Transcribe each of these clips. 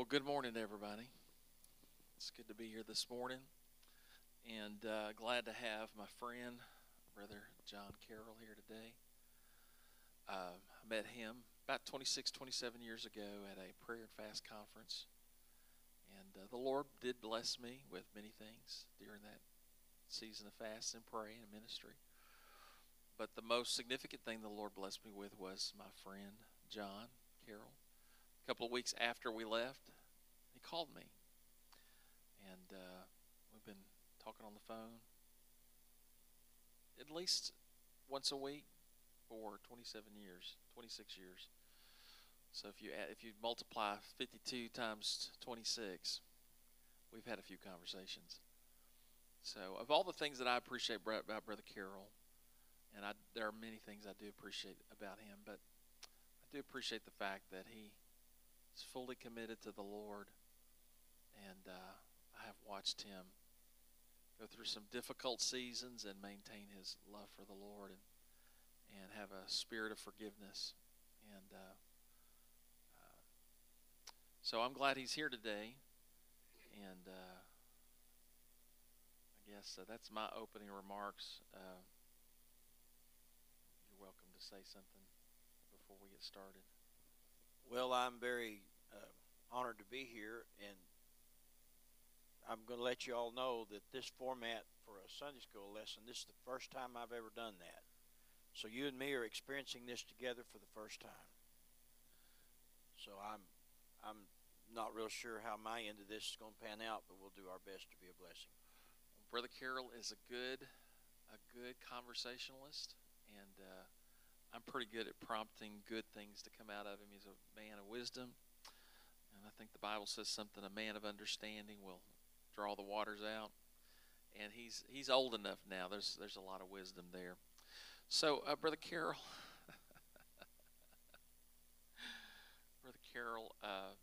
Well, good morning, everybody. It's good to be here this morning, and uh, glad to have my friend, Brother John Carroll, here today. Uh, I met him about 26, 27 years ago at a prayer and fast conference, and uh, the Lord did bless me with many things during that season of fast and prayer and ministry. But the most significant thing the Lord blessed me with was my friend John Carroll. A couple of weeks after we left, he called me, and uh, we've been talking on the phone at least once a week for 27 years, 26 years. So if you add, if you multiply 52 times 26, we've had a few conversations. So of all the things that I appreciate about Brother Carroll, and I, there are many things I do appreciate about him, but I do appreciate the fact that he is fully committed to the Lord, and uh, I have watched him go through some difficult seasons and maintain his love for the Lord and and have a spirit of forgiveness. And uh, uh, so I'm glad he's here today. And uh, I guess uh, that's my opening remarks. Uh, you're welcome to say something before we get started. Well, I'm very uh, honored to be here, and I'm going to let you all know that this format for a Sunday school lesson, this is the first time I've ever done that. So you and me are experiencing this together for the first time. So I'm I'm not real sure how my end of this is going to pan out, but we'll do our best to be a blessing. Brother Carroll is a good a good conversationalist, and uh, I'm pretty good at prompting good things to come out of him. He's a man of wisdom, and I think the Bible says something: a man of understanding will draw the waters out. And he's he's old enough now. There's there's a lot of wisdom there. So, uh, Brother Carroll, Brother Carroll, uh,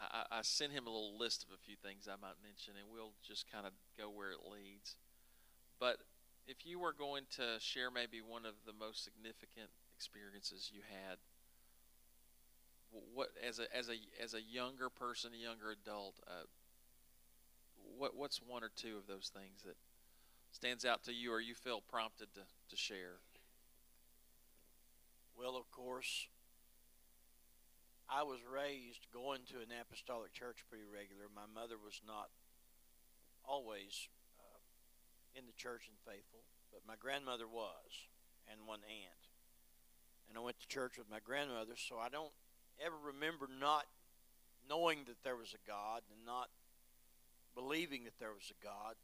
I, I sent him a little list of a few things I might mention, and we'll just kind of go where it leads. But if you were going to share maybe one of the most significant experiences you had, what as a as a as a younger person, a younger adult, uh, what what's one or two of those things that stands out to you or you feel prompted to, to share? Well, of course, I was raised going to an apostolic church pretty regular. My mother was not always uh, in the church and faithful, but my grandmother was, and one aunt. And I went to church with my grandmother, so I don't ever remember not knowing that there was a God and not believing that there was a God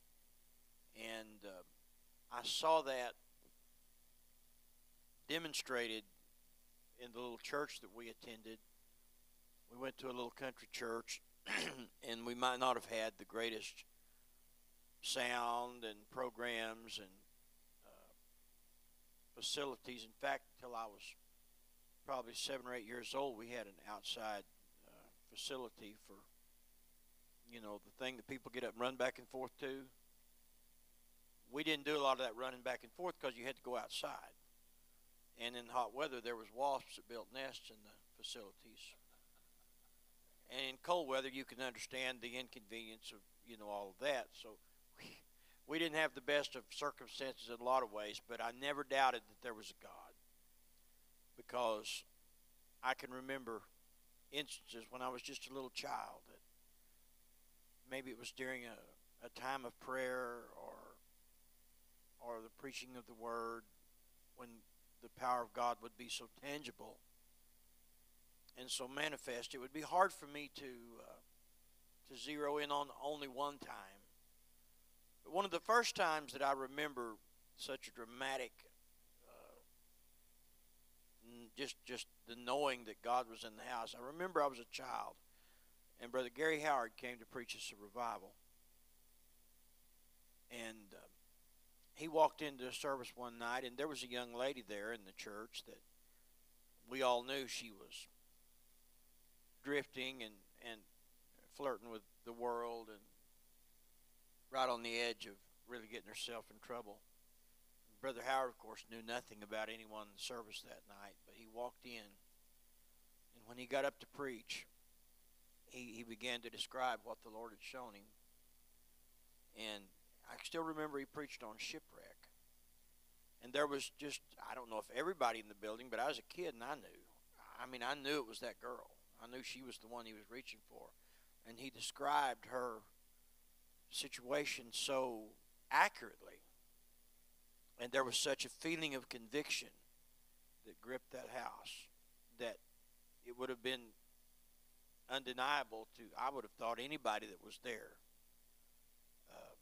and uh, I saw that demonstrated in the little church that we attended. We went to a little country church, and we might not have had the greatest sound and programs and uh, facilities. In fact, until I was probably seven or eight years old, we had an outside uh, facility for, you know, the thing that people get up and run back and forth to we didn't do a lot of that running back and forth because you had to go outside. And in hot weather, there was wasps that built nests in the facilities. And in cold weather, you can understand the inconvenience of you know all of that. So we, we didn't have the best of circumstances in a lot of ways, but I never doubted that there was a God because I can remember instances when I was just a little child that maybe it was during a, a time of prayer or or the preaching of the word when the power of God would be so tangible and so manifest. It would be hard for me to uh, to zero in on only one time. But one of the first times that I remember such a dramatic, just just the knowing that God was in the house. I remember I was a child, and Brother Gary Howard came to preach us a revival, and. Uh, he walked into a service one night, and there was a young lady there in the church that we all knew she was drifting and, and flirting with the world and right on the edge of really getting herself in trouble. Brother Howard, of course, knew nothing about anyone in the service that night, but he walked in, and when he got up to preach, he he began to describe what the Lord had shown him. And I still remember he preached on shipwreck. And there was just, I don't know if everybody in the building, but I was a kid and I knew. I mean, I knew it was that girl. I knew she was the one he was reaching for. And he described her situation so accurately. And there was such a feeling of conviction that gripped that house that it would have been undeniable to, I would have thought, anybody that was there uh,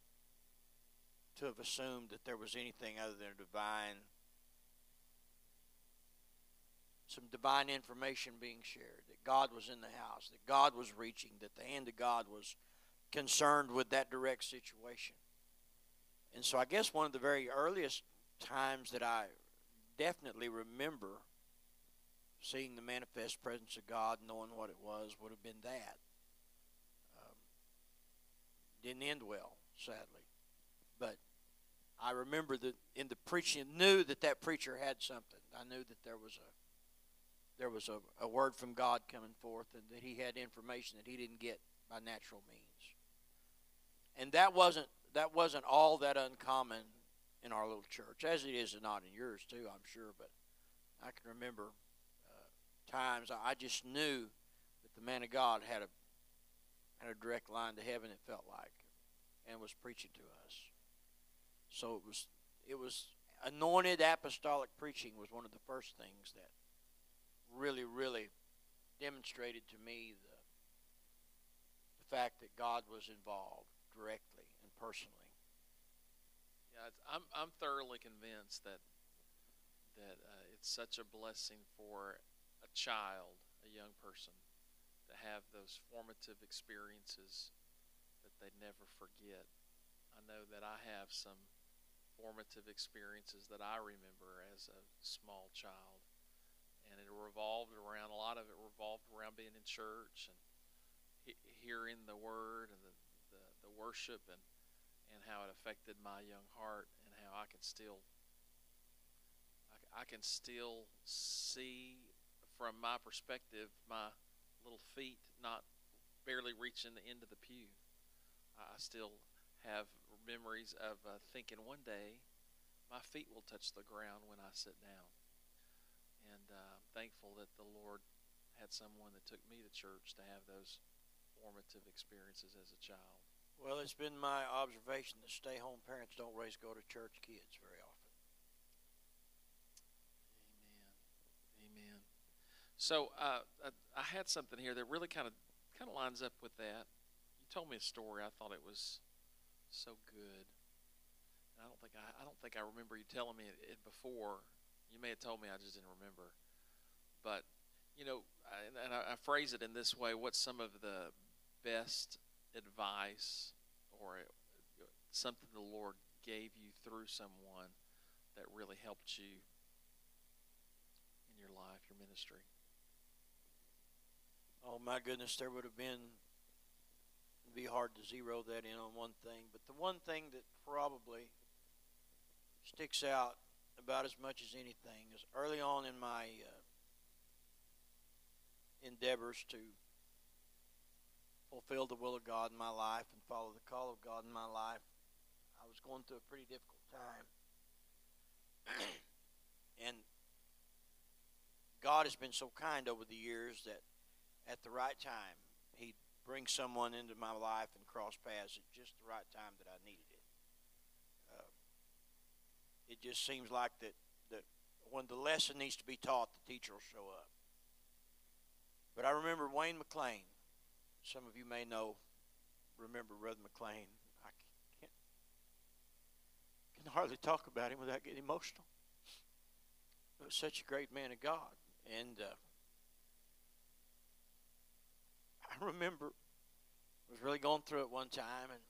to have assumed that there was anything other than a divine, some divine information being shared, that God was in the house, that God was reaching, that the hand of God was concerned with that direct situation. And so I guess one of the very earliest times that I definitely remember seeing the manifest presence of God, knowing what it was, would have been that. Um, didn't end well, sadly. But I remember that in the preaching, knew that that preacher had something. I knew that there was a there was a, a word from God coming forth, and that he had information that he didn't get by natural means. And that wasn't that wasn't all that uncommon in our little church, as it is not in yours too, I'm sure. But I can remember uh, times I just knew that the man of God had a had a direct line to heaven. It felt like, and was preaching to us. So it was it was anointed apostolic preaching was one of the first things that really really demonstrated to me the the fact that God was involved directly personally. Yeah, I'm I'm thoroughly convinced that that uh, it's such a blessing for a child, a young person, to have those formative experiences that they never forget. I know that I have some formative experiences that I remember as a small child, and it revolved around a lot of it revolved around being in church and he- hearing the word and the, the, the worship and and how it affected my young heart and how I can still I, I can still see from my perspective my little feet not barely reaching the end of the pew. I still have memories of uh, thinking one day my feet will touch the ground when I sit down. And uh, I'm thankful that the Lord had someone that took me to church to have those formative experiences as a child. Well, it's been my observation that stay home parents don't raise go to church kids very often. Amen. Amen. So uh, I, I had something here that really kind of kind of lines up with that. You told me a story. I thought it was so good. And I don't think I, I don't think I remember you telling me it, it before. You may have told me. I just didn't remember. But you know, and I, I phrase it in this way: What's some of the best advice or something the Lord gave you through someone that really helped you in your life, your ministry? Oh my goodness, there would have been be hard to zero that in on one thing, but the one thing that probably sticks out about as much as anything is early on in my uh, endeavors to fulfill the will of God in my life and follow the call of God in my life. I was going through a pretty difficult time. and God has been so kind over the years that at the right time, He'd bring someone into my life and cross paths at just the right time that I needed it. Uh, it just seems like that, that when the lesson needs to be taught, the teacher will show up. But I remember Wayne McLean some of you may know, remember Brother McLean. I can't, can hardly talk about him without getting emotional. He was such a great man of God. And uh, I remember I was really going through it one time, and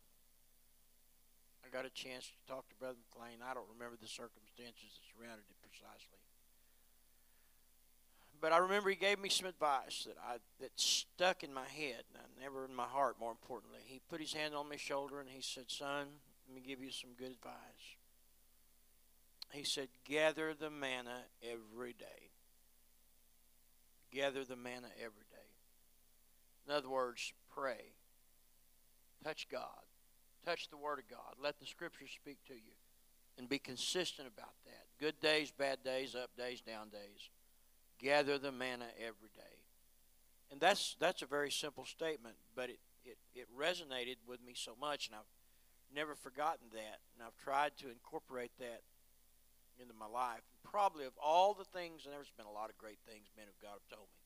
I got a chance to talk to Brother McLean. I don't remember the circumstances that surrounded it precisely but I remember he gave me some advice that I that stuck in my head, and never in my heart. More importantly, he put his hand on my shoulder and he said, "Son, let me give you some good advice." He said, "Gather the manna every day. Gather the manna every day." In other words, pray. Touch God. Touch the Word of God. Let the Scriptures speak to you. And be consistent about that. Good days, bad days, up days, down days. Gather the manna every day. And that's that's a very simple statement, but it, it, it resonated with me so much and I've never forgotten that. And I've tried to incorporate that into my life. Probably of all the things, and there's been a lot of great things men of God have told me,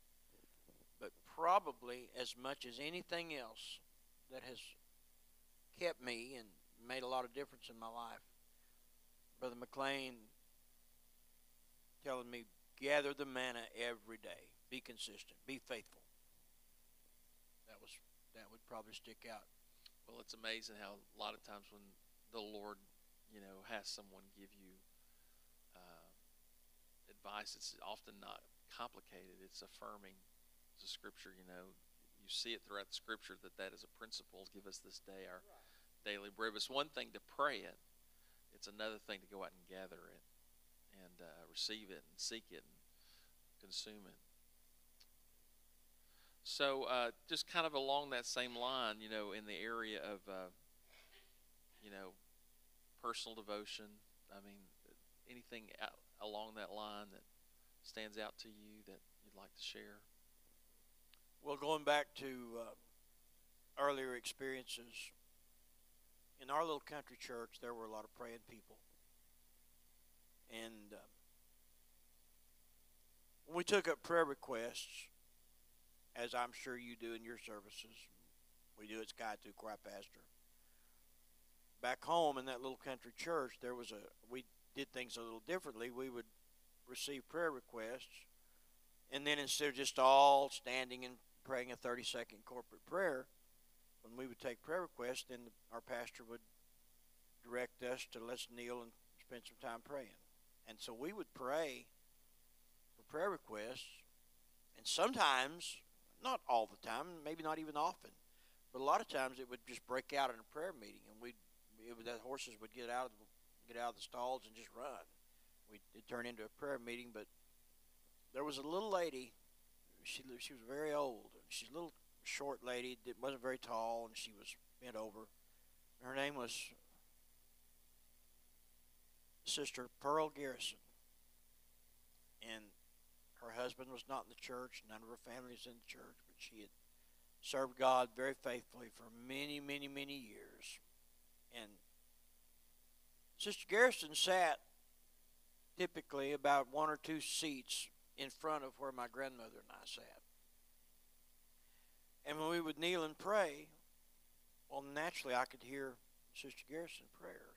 but probably as much as anything else that has kept me and made a lot of difference in my life, Brother McLean telling me, gather the manna every day, be consistent, be faithful. That was that would probably stick out. Well, it's amazing how a lot of times when the Lord, you know, has someone give you uh, advice, it's often not complicated. It's affirming. It's a scripture, you know. You see it throughout the scripture that that is a principle. Give us this day our daily bread. It's one thing to pray it. It's another thing to go out and gather it and uh, receive it and seek it and consume it. So, uh, just kind of along that same line, you know, in the area of, uh, you know, personal devotion. I mean, anything along that line that stands out to you that you'd like to share? Well, going back to uh, earlier experiences, in our little country church, there were a lot of praying people. And uh, we took up prayer requests, as I'm sure you do in your services, we do at Sky 2 Choir Pastor. Back home in that little country church, there was a we did things a little differently. We would receive prayer requests, and then instead of just all standing and praying a 30 second corporate prayer, when we would take prayer requests, then our pastor would direct us to let's kneel and spend some time praying. And so we would pray prayer requests, and sometimes, not all the time, maybe not even often, but a lot of times it would just break out in a prayer meeting, and would, the horses would get out of the, get out of the stalls and just run. We it turned into a prayer meeting, but there was a little lady. She she was very old. She's a little short lady that wasn't very tall, and she was bent over. Her name was Sister Pearl Garrison, and her husband was not in the church. None of her family was in the church, but she had served God very faithfully for many, many, many years. And Sister Garrison sat typically about one or two seats in front of where my grandmother and I sat. And when we would kneel and pray, well, naturally I could hear Sister Garrison prayer.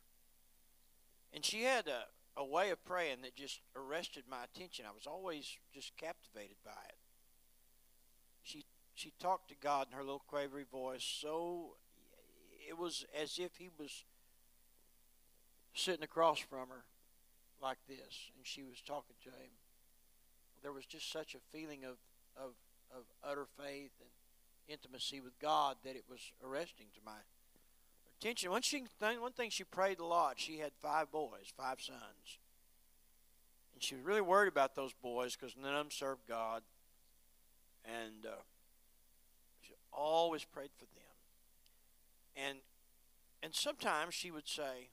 And she had a, a way of praying that just arrested my attention. I was always just captivated by it. She she talked to God in her little quavery voice so it was as if he was sitting across from her like this and she was talking to him. There was just such a feeling of, of, of utter faith and intimacy with God that it was arresting to my attention. One thing, one thing she prayed a lot. She had five boys, five sons, and she was really worried about those boys because none of them served God, and uh, she always prayed for them. And and sometimes she would say,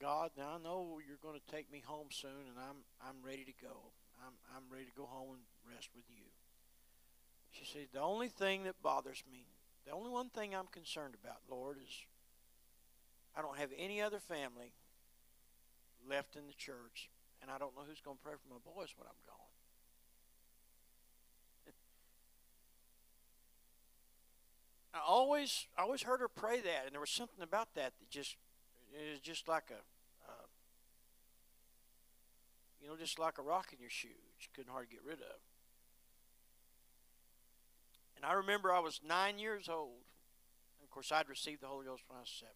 God, now I know you're going to take me home soon, and I'm I'm ready to go. I'm I'm ready to go home and rest with you. She said, the only thing that bothers me the only one thing I'm concerned about, Lord, is I don't have any other family left in the church, and I don't know who's going to pray for my boys when I'm gone. I always, I always heard her pray that, and there was something about that that just, it was just like a, you know, just like a rock in your shoe. You couldn't hardly get rid of. And I remember I was nine years old. Of course, I'd received the Holy Ghost when I was seven.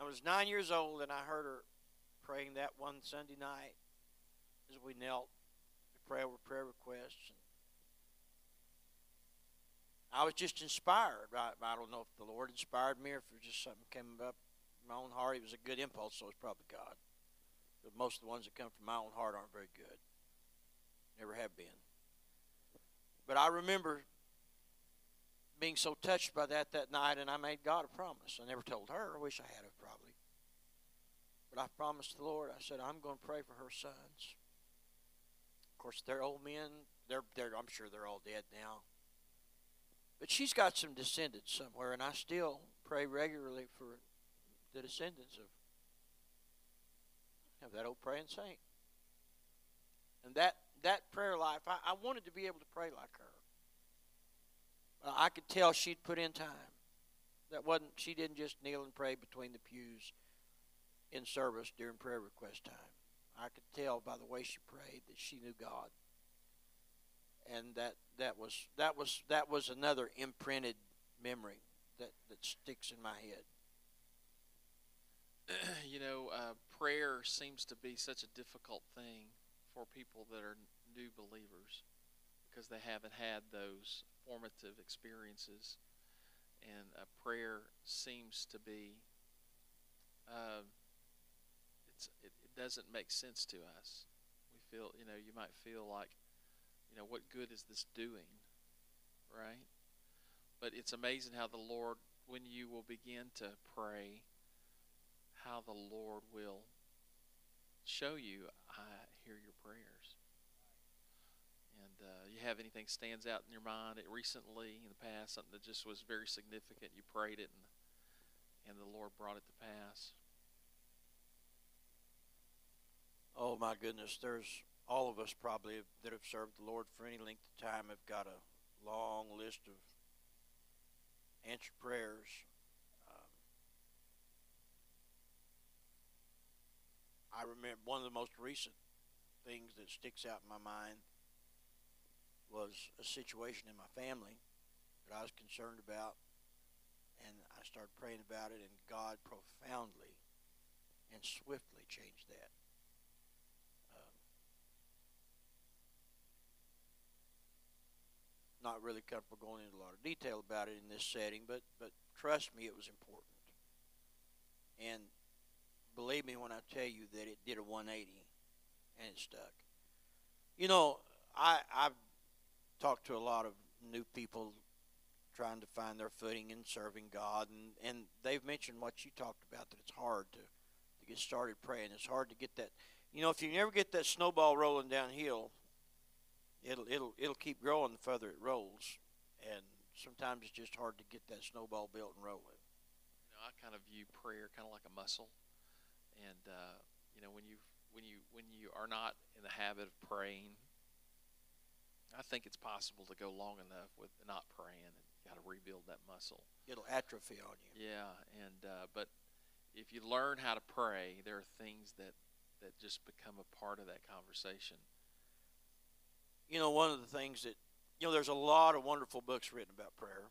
I was nine years old, and I heard her praying that one Sunday night as we knelt to pray over prayer requests. And I was just inspired. I, I don't know if the Lord inspired me or if it was just something came up in my own heart. It was a good impulse, so it's probably God. But most of the ones that come from my own heart aren't very good. Never have been. But I remember being so touched by that that night, and I made God a promise. I never told her. I wish I had have probably. But I promised the Lord. I said I'm going to pray for her sons. Of course, they're old men. They're, they're I'm sure they're all dead now. But she's got some descendants somewhere, and I still pray regularly for the descendants of, of that old praying saint. And that that prayer life, I, I wanted to be able to pray like her. Uh, I could tell she'd put in time. That wasn't she didn't just kneel and pray between the pews in service during prayer request time. I could tell by the way she prayed that she knew God. And that that was that was that was another imprinted memory that, that sticks in my head. you know, uh, prayer seems to be such a difficult thing for people that are new believers because they haven't had those formative experiences. And prayer seems to be, uh, it, it doesn't make sense to us. We feel, you know, you might feel like, you know, what good is this doing? Right? But it's amazing how the Lord, when you will begin to pray, how the Lord will show you, I hear your prayers. Have anything stands out in your mind recently in the past, something that just was very significant, you prayed it and and the Lord brought it to pass. Oh my goodness, there's all of us probably that have served the Lord for any length of time have got a long list of answered prayers um, I remember one of the most recent things that sticks out in my mind was a situation in my family that I was concerned about, and I started praying about it, and God profoundly and swiftly changed that. Um, not really comfortable going into a lot of detail about it in this setting, but but trust me, it was important. And believe me when I tell you that it did a 180 and it stuck. You know, I I've talked to a lot of new people trying to find their footing in serving God and and they've mentioned what you talked about that it's hard to to get started praying. It's hard to get that. You know, if you never get that snowball rolling downhill, it'll it'll it'll keep growing the further it rolls. And sometimes it's just hard to get that snowball built and rolling. You know, I kind of view prayer kind of like a muscle and uh, you know when you when you when you are not in the habit of praying, I think it's possible to go long enough with not praying, and got to rebuild that muscle. It'll atrophy on you. Yeah, and uh, but if you learn how to pray, there are things that that just become a part of that conversation. You know, one of the things that you know, there's a lot of wonderful books written about prayer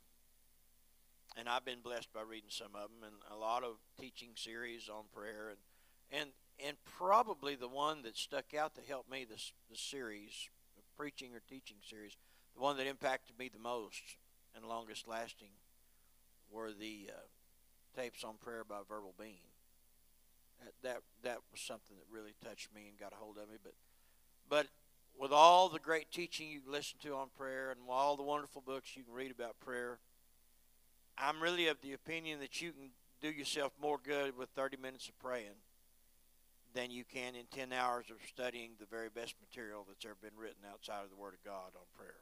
and I've been blessed by reading some of them, and a lot of teaching series on prayer, and and and probably the one that stuck out to help me this the series, preaching or teaching series, the one that impacted me the most and longest lasting, were the uh, tapes on prayer by Verbal Bean. That, that that was something that really touched me and got a hold of me. But but with all the great teaching you listen to on prayer and all the wonderful books you can read about prayer I'm really of the opinion that you can do yourself more good with 30 minutes of praying than you can in 10 hours of studying the very best material that's ever been written outside of the Word of God on prayer.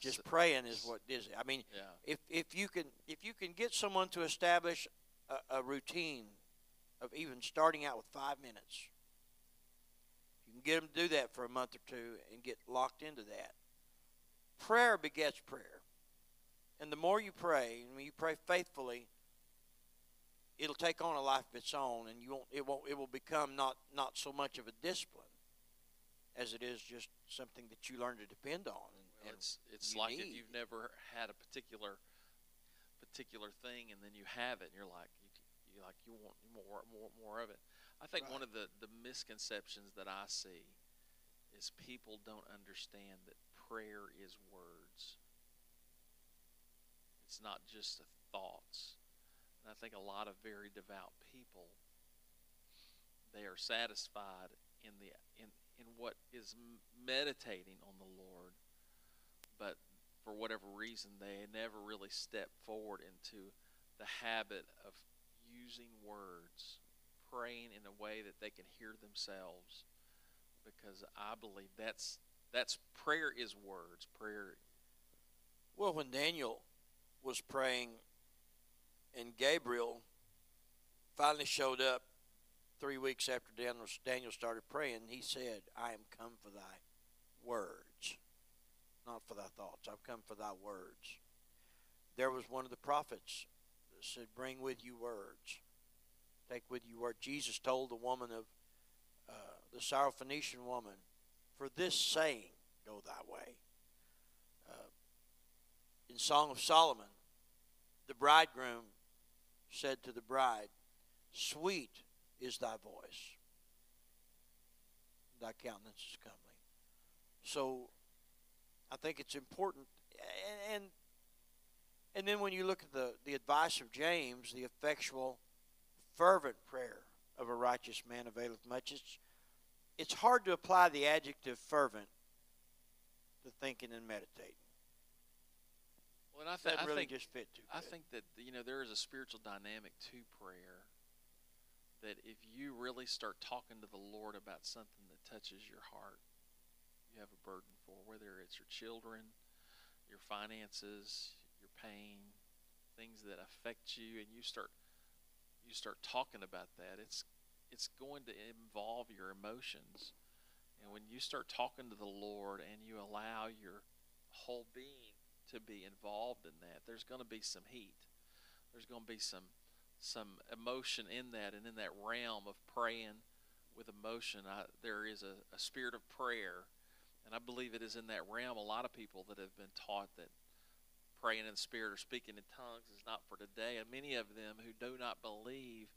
Just praying is what is it. I mean, yeah. if if you can if you can get someone to establish a, a routine of even starting out with five minutes, you can get them to do that for a month or two and get locked into that. Prayer begets prayer. And the more you pray, and when you pray faithfully, it'll take on a life of its own, and you won't. It won't. It will become not not so much of a discipline as it is just something that you learn to depend on. And, well, and it's it's like need. if you've never had a particular particular thing, and then you have it, and you're like you, you like you want more more more of it. I think Right. one of the the misconceptions that I see is people don't understand that prayer is words. It's not just the thoughts. And I think a lot of very devout people they are satisfied in the in in what is meditating on the Lord but for whatever reason, they never really stepped forward into the habit of using words, praying in a way that they can hear themselves. Because I believe that's that's prayer is words. Prayer. Well, when Daniel was praying, and Gabriel finally showed up three weeks after Daniel, Daniel started praying, he said, I am come for thy words, not for thy thoughts. I've come for thy words. There was one of the prophets that said, Bring with you words. Take with you words. Jesus told the woman of uh, the Syrophoenician woman, For this saying, go thy way. Uh, in Song of Solomon, the bridegroom said to the bride, Sweet is thy voice, thy countenance is comely. So I think it's important and and then when you look at the, the advice of James, the effectual, fervent prayer of a righteous man availeth much, it's it's hard to apply the adjective fervent to thinking and meditating. Well, I, th- that I really think just fit too I think that you know there is a spiritual dynamic to prayer. That if you really start talking to the Lord about something that touches your heart, you have a burden for, whether it's your children, your finances, your pain, things that affect you, and you start you start talking about that. It's it's going to involve your emotions, and when you start talking to the Lord and you allow your whole being to be involved in that, there's going to be some heat. There's going to be some some emotion in that, and in that realm of praying with emotion, I, there is a, a spirit of prayer, and I believe it is in that realm. A lot of people that have been taught that praying in spirit or speaking in tongues is not for today, and many of them who do not believe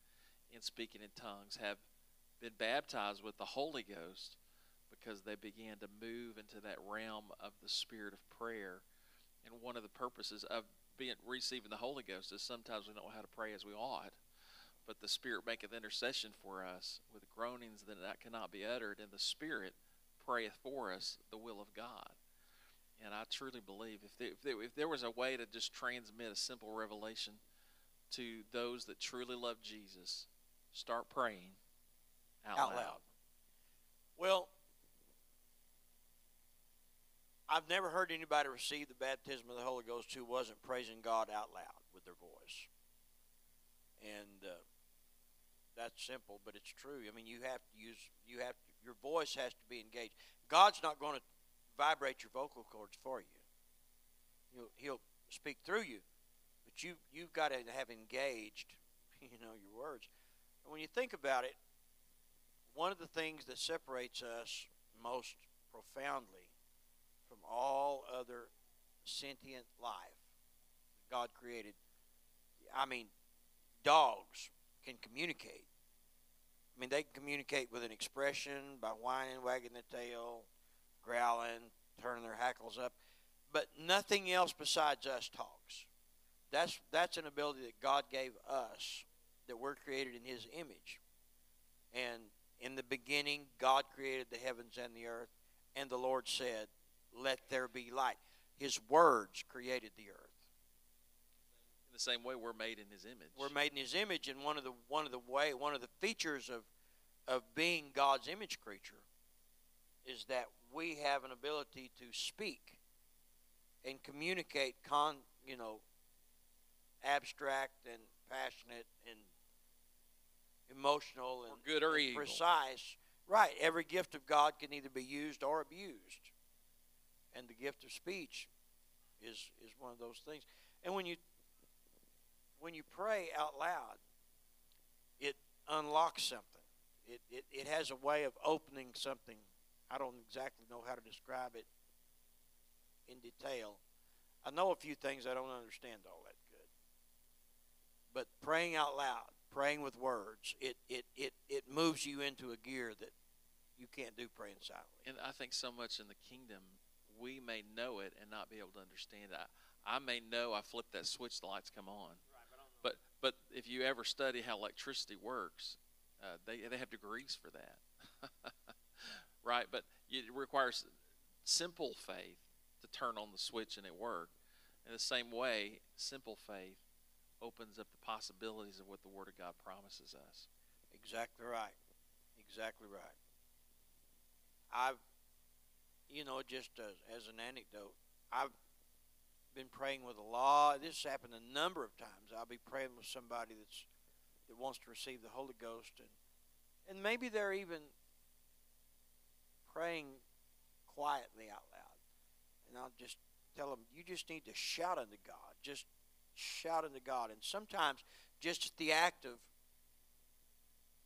in speaking in tongues have been baptized with the Holy Ghost because they began to move into that realm of the spirit of prayer. And one of the purposes of being receiving the Holy Ghost is sometimes we don't know how to pray as we ought, but the Spirit maketh intercession for us with groanings that that cannot be uttered, and the Spirit prayeth for us the will of God. And I truly believe if there, if there, if there was a way to just transmit a simple revelation to those that truly love Jesus, start praying out, out loud. loud. Well, I've never heard anybody receive the baptism of the Holy Ghost who wasn't praising God out loud with their voice. And uh, that's simple, but it's true. I mean, you have to use you have to, your voice has to be engaged. God's not going to vibrate your vocal cords for you. He'll, he'll speak through you, but you you've got to have engaged, you know, your words. And when you think about it, one of the things that separates us most profoundly all other sentient life God created. I mean, dogs can communicate. I mean, they can communicate with an expression by whining, wagging their tail, growling, turning their hackles up, but nothing else besides us talks. That's that's an ability that God gave us that we're created in His image. And in the beginning, God created the heavens and the earth, and the Lord said, "Let there be light." His words created the earth. In the same way, we're made in His image. We're made in His image, and one of the one of the way one of the features of of being God's image creature is that we have an ability to speak and communicate con you know abstract and passionate and emotional and, Or good or evil. precise right every gift of god can either be used or abused and the gift of speech is is one of those things. And when you when you pray out loud it unlocks something. It, it, it has a way of opening something. I don't exactly know how to describe it in detail. I know a few things i don't understand all that good. But praying out loud praying with words it, it, it, it moves you into a gear that you can't do praying silently. And I think so much in the kingdom, we may know it and not be able to understand it. I, I may know I flipped that switch, the lights come on. But but if you ever study how electricity works, uh, they they have degrees for that, right? But it requires simple faith to turn on the switch and it worked. In the same way, simple faith opens up the possibilities of what the Word of God promises us. Exactly right. Exactly right. I've, you know, just as, as an anecdote, I've been praying with a lot. This has happened a number of times. I'll be praying with somebody that's that wants to receive the Holy Ghost, and and maybe they're even praying quietly out loud, and I'll just tell them, you just need to shout unto God, just shout unto God, and sometimes just the act of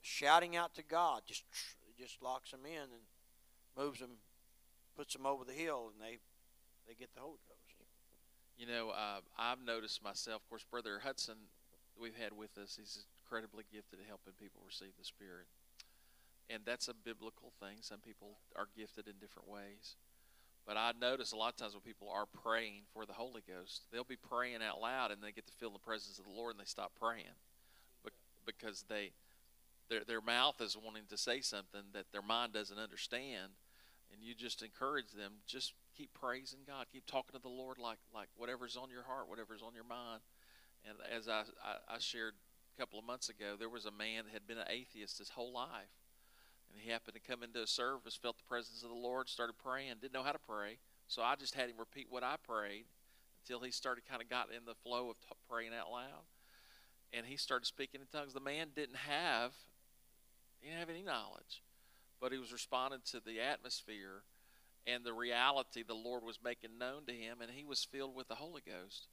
shouting out to God just just locks them in and moves them, puts them over the hill, and they they get the Holy Ghost. You know, uh, I've noticed myself. Of course, Brother Hudson, we've had with us. He's incredibly gifted at helping people receive the Spirit, and that's a biblical thing. Some people are gifted in different ways. But I notice a lot of times when people are praying for the Holy Ghost, they'll be praying out loud and they get to feel the presence of the Lord and they stop praying, because they their their mouth is wanting to say something that their mind doesn't understand, and you just encourage them just keep praising God, keep talking to the Lord like like whatever's on your heart, whatever's on your mind. And as I I, I shared a couple of months ago, there was a man that had been an atheist his whole life and he happened to come into a service, felt the presence of the Lord, started praying, didn't know how to pray. So I just had him repeat what I prayed until he started kind of got in the flow of t- praying out loud. And he started speaking in tongues. The man didn't have he didn't have any knowledge, but he was responding to the atmosphere and the reality the Lord was making known to him, and he was filled with the Holy Ghost.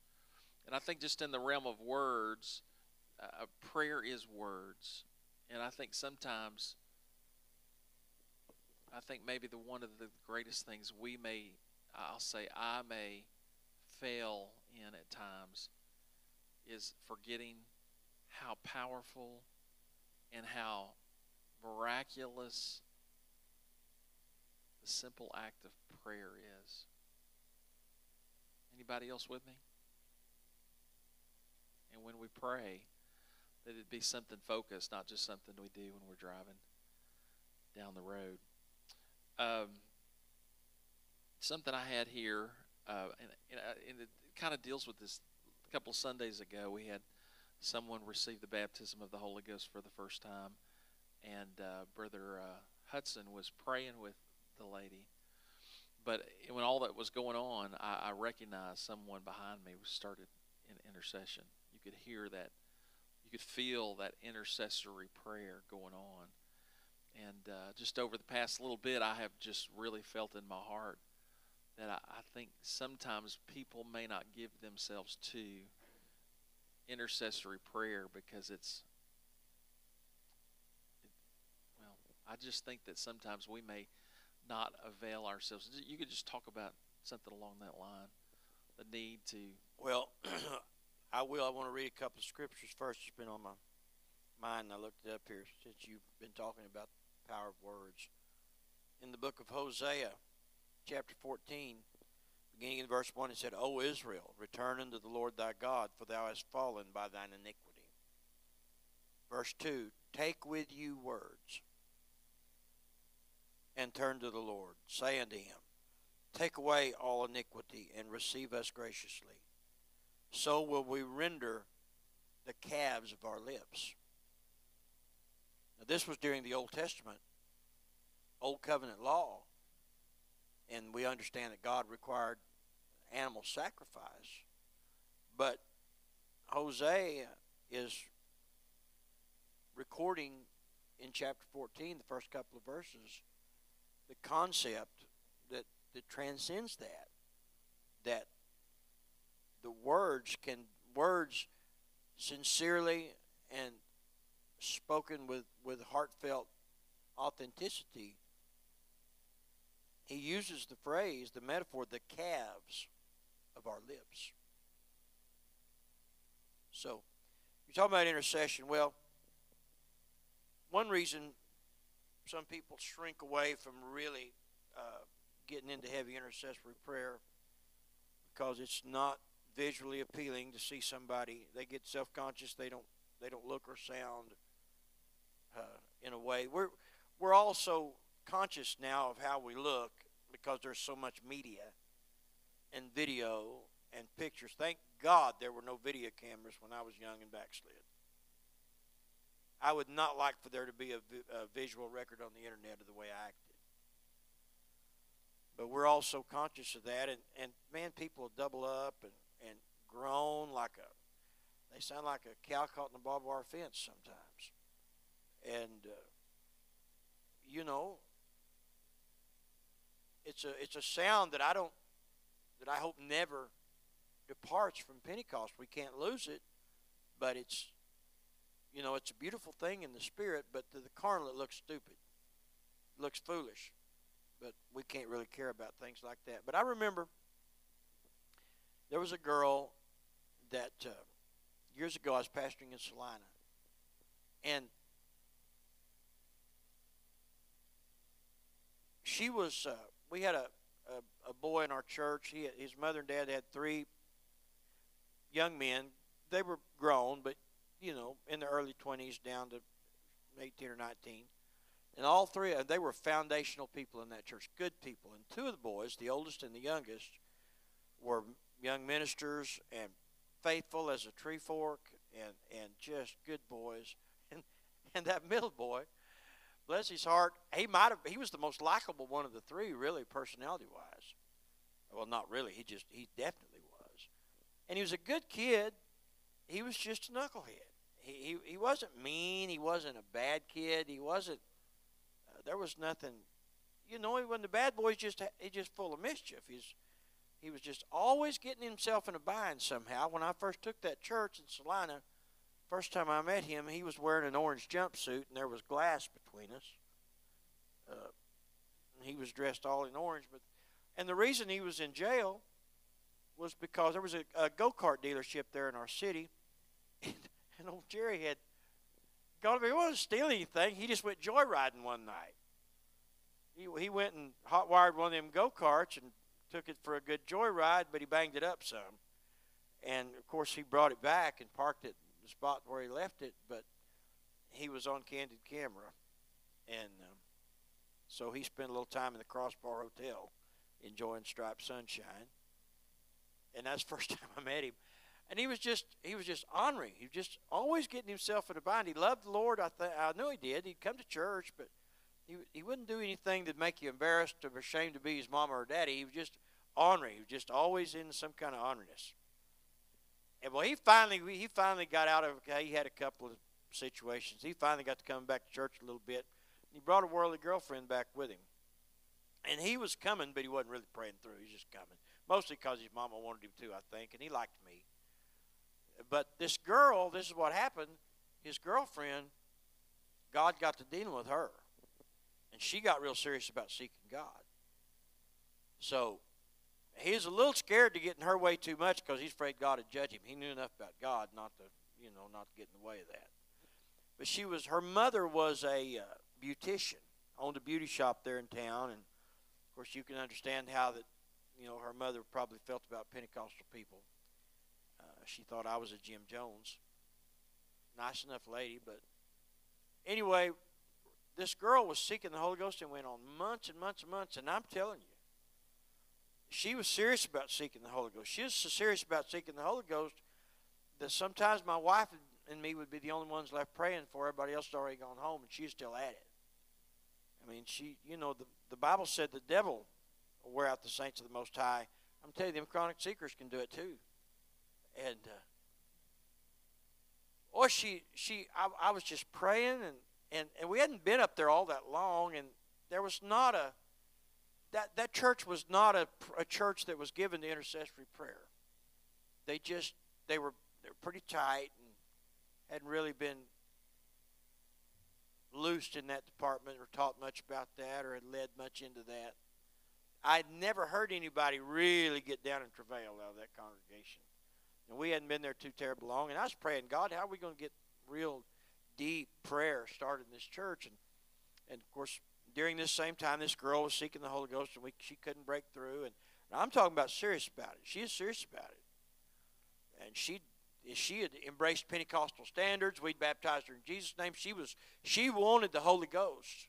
And I think just in the realm of words, uh, prayer is words, and I think sometimes I think maybe the one of the greatest things we may, I'll say, I may fail in at times is forgetting how powerful and how miraculous the simple act of prayer is. Anybody else with me? And when we pray, that it be something focused, not just something we do when we're driving down the road. Um, something I had here, uh, and, and, uh, and it kind of deals with this. A couple of Sundays ago, we had someone receive the baptism of the Holy Ghost for the first time, and uh, Brother uh, Hudson was praying with the lady. But when all that was going on, I, I recognized someone behind me started in intercession. You could hear that, you could feel that intercessory prayer going on and uh, just over the past little bit, I have just really felt in my heart that I, I think sometimes people may not give themselves to intercessory prayer because it's well i just think that sometimes we may not avail ourselves you could just talk about something along that line the need to well i will i want to read a couple of scriptures first it's been on my mind i looked it up here since you've been talking about the power of words. In the book of Hosea, chapter 14, beginning in verse 1, it said, O Israel, return unto the Lord thy God, for thou hast fallen by thine iniquity. Verse 2, take with you words and turn to the Lord. saying to him, Take away all iniquity and receive us graciously. So will we render the calves of our lips. Now, this was during the Old Testament, Old Covenant law, and we understand that God required animal sacrifice. But Hosea is recording in chapter 14, the first couple of verses, the concept that, that transcends that. That the words can, words sincerely and spoken with, with heartfelt authenticity, he uses the phrase, the metaphor, the calves of our lips. So, you're talking about intercession. Well, one reason some people shrink away from really uh, getting into heavy intercessory prayer because it's not visually appealing to see somebody. They get self-conscious. They don't. They don't look or sound uh, in a way. We're we're also conscious now of how we look because there's so much media and video and pictures. Thank God there were no video cameras when I was young and backslid. I would not like for there to be a, a visual record on the internet of the way I acted. But we're all so conscious of that, and, and man, people double up and, and groan like a, they sound like a cow caught in a barbed wire fence sometimes. And, uh, you know, it's a, it's a sound that I don't, that I hope never departs from Pentecost. We can't lose it, but it's, you know, it's a beautiful thing in the spirit, but to the carnal it looks stupid. It looks foolish. But we can't really care about things like that. But I remember there was a girl that uh, years ago I was pastoring in Salina. And she was, uh, we had a, a, a boy in our church. He, his mother and dad had three young men. They were grown, but you know, in the early 20s down to 18 or 19. And all three of them, they were foundational people in that church, good people. And two of the boys, the oldest and the youngest, were young ministers and faithful as a tree fork and, and just good boys. And, and that middle boy, bless his heart, he might have he was the most likable one of the three, really, personality wise. Well, not really. He just he definitely was. And he was a good kid. He was just a knucklehead. He he, he wasn't mean. He wasn't a bad kid. He wasn't. Uh, there was nothing. You know, when the bad boy's just he just full of mischief. He's he was just always getting himself in a bind somehow. When I first took that church in Salina, first time I met him, he was wearing an orange jumpsuit and there was glass between us. Uh, he was dressed all in orange, but and the reason he was in jail was because there was a, a go kart dealership there in our city, and, and old Jerry had gone. To be. He wasn't stealing anything. He just went joyriding one night. He he went and hot wired one of them go karts and took it for a good joyride, but he banged it up some. And of course, he brought it back and parked it the spot where he left it, but he was on candid camera, and um, so he spent a little time in the Crossbar Hotel enjoying striped sunshine. And that's the first time I met him. And he was just he was just honoring. He was just always getting himself in a bind. He loved the Lord. I th- I knew he did. He'd come to church, but he he wouldn't do anything that'd make you embarrassed or ashamed to be his mama or daddy. He was just honoring. He was just always in some kind of honoriness. And well, he finally he finally got out of. He had a couple of situations. He finally got to come back to church a little bit. He brought a worldly girlfriend back with him. And he was coming, but he wasn't really praying through. He was just coming. Mostly because his mama wanted him to, I think, and he liked me. But this girl, this is what happened. His girlfriend, God got to dealing with her. And she got real serious about seeking God. So he was a little scared to get in her way too much because he's afraid God would judge him. He knew enough about God not to, you know, not to get in the way of that. But she was, her mother was a uh, beautician, owned a beauty shop there in town, and of course you can understand how that, you know, her mother probably felt about Pentecostal people. Uh, she thought I was a Jim Jones. Nice enough lady, but anyway, this girl was seeking the Holy Ghost and went on months and months and months, and I'm telling you, she was serious about seeking the Holy Ghost. She was so serious about seeking the Holy Ghost that sometimes my wife and me would be the only ones left praying for everybody else had already gone home, and she's still at it. I mean, she, you know, the, the Bible said the devil will wear out the saints of the Most High. I'm telling you, them chronic seekers can do it too. And, uh, or she, she, I, I was just praying, and, and, and we hadn't been up there all that long, and there was not a, that, that church was not a, a church that was given to intercessory prayer. They just, they were, they were pretty tight and hadn't really been loosed in that department or taught much about that or had led much into that. I'd never heard anybody really get down and travail out of that congregation. And we hadn't been there too terribly long. And I was praying, God, how are we going to get real deep prayer started in this church? And, and of course, during this same time, this girl was seeking the Holy Ghost, and we, she couldn't break through. And, and I'm talking about serious about it. She is serious about it. And she she had embraced Pentecostal standards. We'd baptized her in Jesus' name. She was she wanted the Holy Ghost,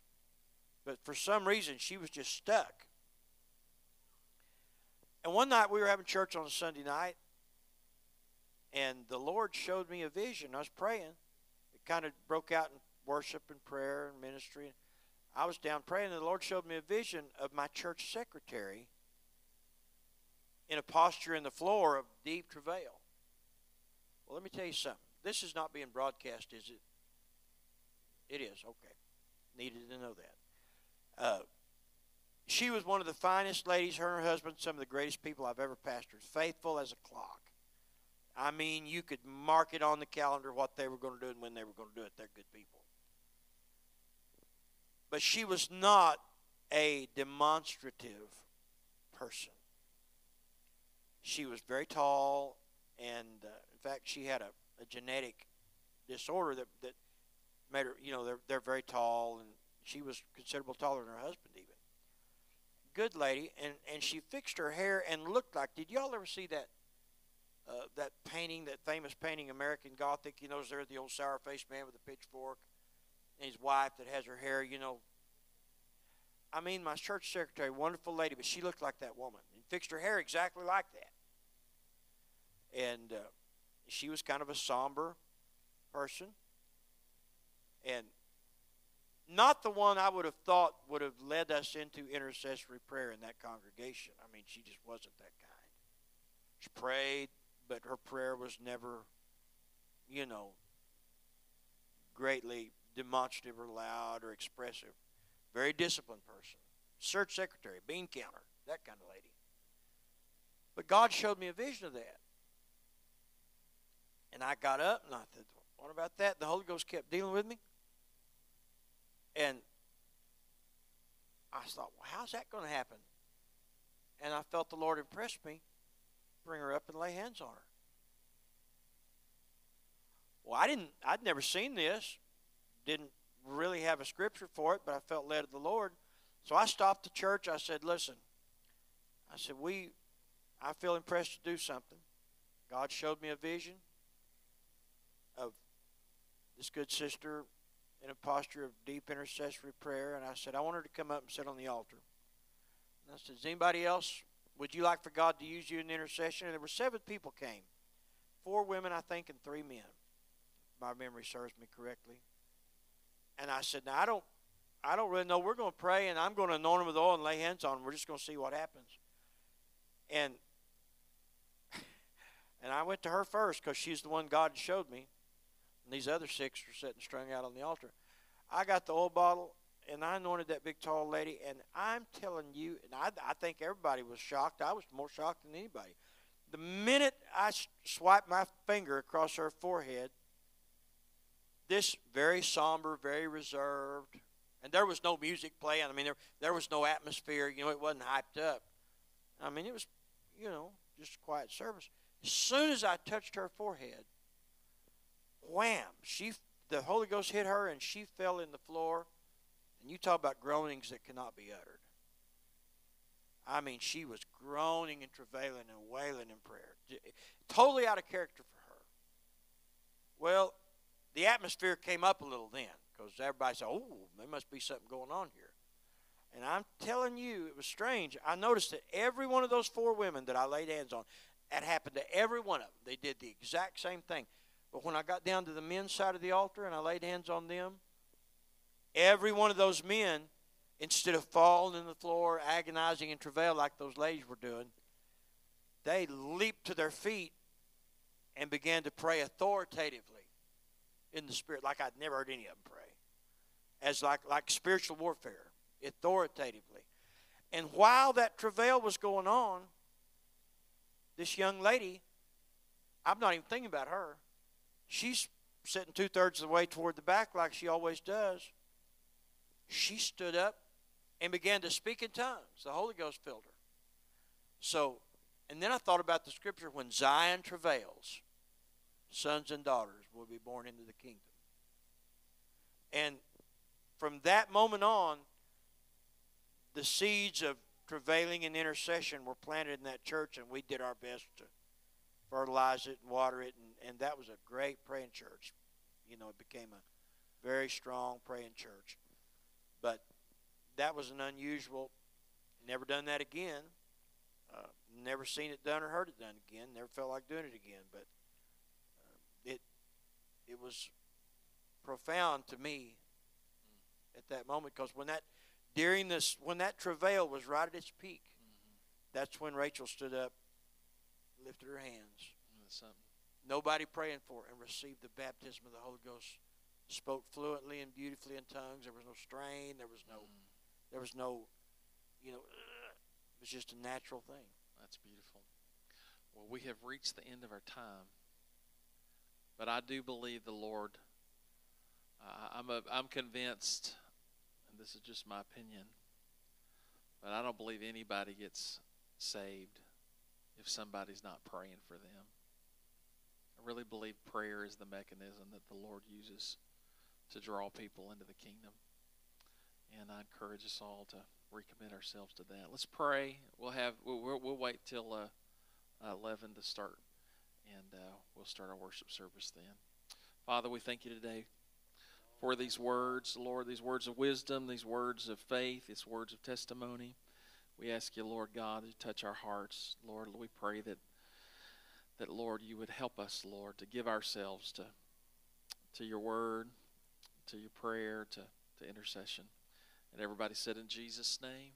but for some reason she was just stuck. One night we were having church on a Sunday night, and the Lord showed me a vision. I was praying. It kind of broke out in worship and prayer and ministry. I was down praying, and the Lord showed me a vision of my church secretary in a posture in the floor of deep travail. Well, let me tell you something. This is not being broadcast, is it? It is. Okay. Needed to know that. Uh, she was one of the finest ladies, her and her husband, some of the greatest people I've ever pastored, faithful as a clock. I mean, you could mark it on the calendar what they were going to do and when they were going to do it. They're good people. But she was not a demonstrative person. She was very tall, and uh, in fact, she had a, a genetic disorder that, that made her, you know, they're, they're very tall, and she was considerable taller than her husband, even. Good lady, and, and she fixed her hair and looked like. Did y'all ever see that uh, that painting, that famous painting, American Gothic. You know, there's the old sour faced man with the pitchfork and his wife that has her hair, you know. I mean, my church secretary, wonderful lady, but she looked like that woman and fixed her hair exactly like that. And uh, she was kind of a somber person. And not the one I would have thought would have led us into intercessory prayer in that congregation. I mean, she just wasn't that kind. She prayed, but her prayer was never, you know, greatly demonstrative or loud or expressive. Very disciplined person. Search secretary, bean counter, that kind of lady. But God showed me a vision of that. And I got up and I thought, what about that? The Holy Ghost kept dealing with me. And I thought, well, how's that going to happen? And I felt the Lord impress me bring her up and lay hands on her. Well, I didn't, I'd never seen this, didn't really have a scripture for it, but I felt led of the Lord. So I stopped the church. I said, listen, I said, we, I feel impressed to do something. God showed me a vision of this good sister in a posture of deep intercessory prayer, and I said, I want her to come up and sit on the altar. And I said, Does anybody else would you like for God to use you in intercession? And there were seven people came. Four women, I think, and three men. My memory serves me correctly. And I said, Now I don't I don't really know. We're going to pray and I'm going to anoint them with oil and lay hands on them. We're just going to see what happens. And and I went to her first because she's the one God showed me. And these other six are sitting strung out on the altar. I got the oil bottle and I anointed that big tall lady, and I'm telling you, and I, I think everybody was shocked. I was more shocked than anybody. The minute I swiped my finger across her forehead, this very somber, very reserved, and there was no music playing. I mean, there there was no atmosphere. You know, it wasn't hyped up. I mean, it was, you know, just a quiet service. As soon as I touched her forehead, wham! She the Holy Ghost hit her, and she fell in the floor and you talk about groanings that cannot be uttered. I mean, she was groaning and travailing and wailing in prayer. Totally out of character for her. Well, the atmosphere came up a little then because everybody said, oh, there must be something going on here. And I'm telling you, it was strange. I noticed that every one of those four women that I laid hands on, that happened to every one of them. They did the exact same thing. But when I got down to the men's side of the altar and I laid hands on them, Every one of those men, instead of falling in the floor, agonizing in travail like those ladies were doing, they leaped to their feet and began to pray authoritatively in the spirit, like I'd never heard any of them pray. As like, like spiritual warfare, authoritatively. And while that travail was going on, this young lady, I'm not even thinking about her. She's sitting two thirds of the way toward the back like she always does she stood up and began to speak in tongues. The Holy Ghost filled her. So, and then I thought about the scripture when Zion travails, sons and daughters will be born into the kingdom. And from that moment on, the seeds of travailing and intercession were planted in that church, and we did our best to fertilize it and water it, and, and that was a great praying church. You know, it became a very strong praying church. But that was an unusual. Never done that again. Uh, never seen it done or heard it done again. Never felt like doing it again. But uh, it it was profound to me at that moment because when that during this when that travail was right at its peak, that's when Rachel stood up, lifted her hands. Nobody praying for and received the baptism of the Holy Ghost. Spoke fluently and beautifully in tongues. There was no strain. There was no. Mm, There was no. You know. It was just a natural thing. that's beautiful. Well, we have reached the end of our time, but I do believe the Lord. Uh, I'm a, I'm convinced, and this is just my opinion, but I don't believe anybody gets saved if somebody's not praying for them. I really believe prayer is the mechanism that the Lord uses to draw people into the kingdom. And I encourage us all to recommit ourselves to that. Let's pray. We'll have we'll, we'll, wait till uh, uh, eleven to start, and uh, we'll start our worship service then. Father, we thank you today for these words, Lord, these words of wisdom, these words of faith, these words of testimony. We ask you, Lord God, to touch our hearts, Lord. We pray that that Lord, you would help us, Lord, to give ourselves to to your word, to your prayer, to, to intercession. And everybody said in Jesus' name.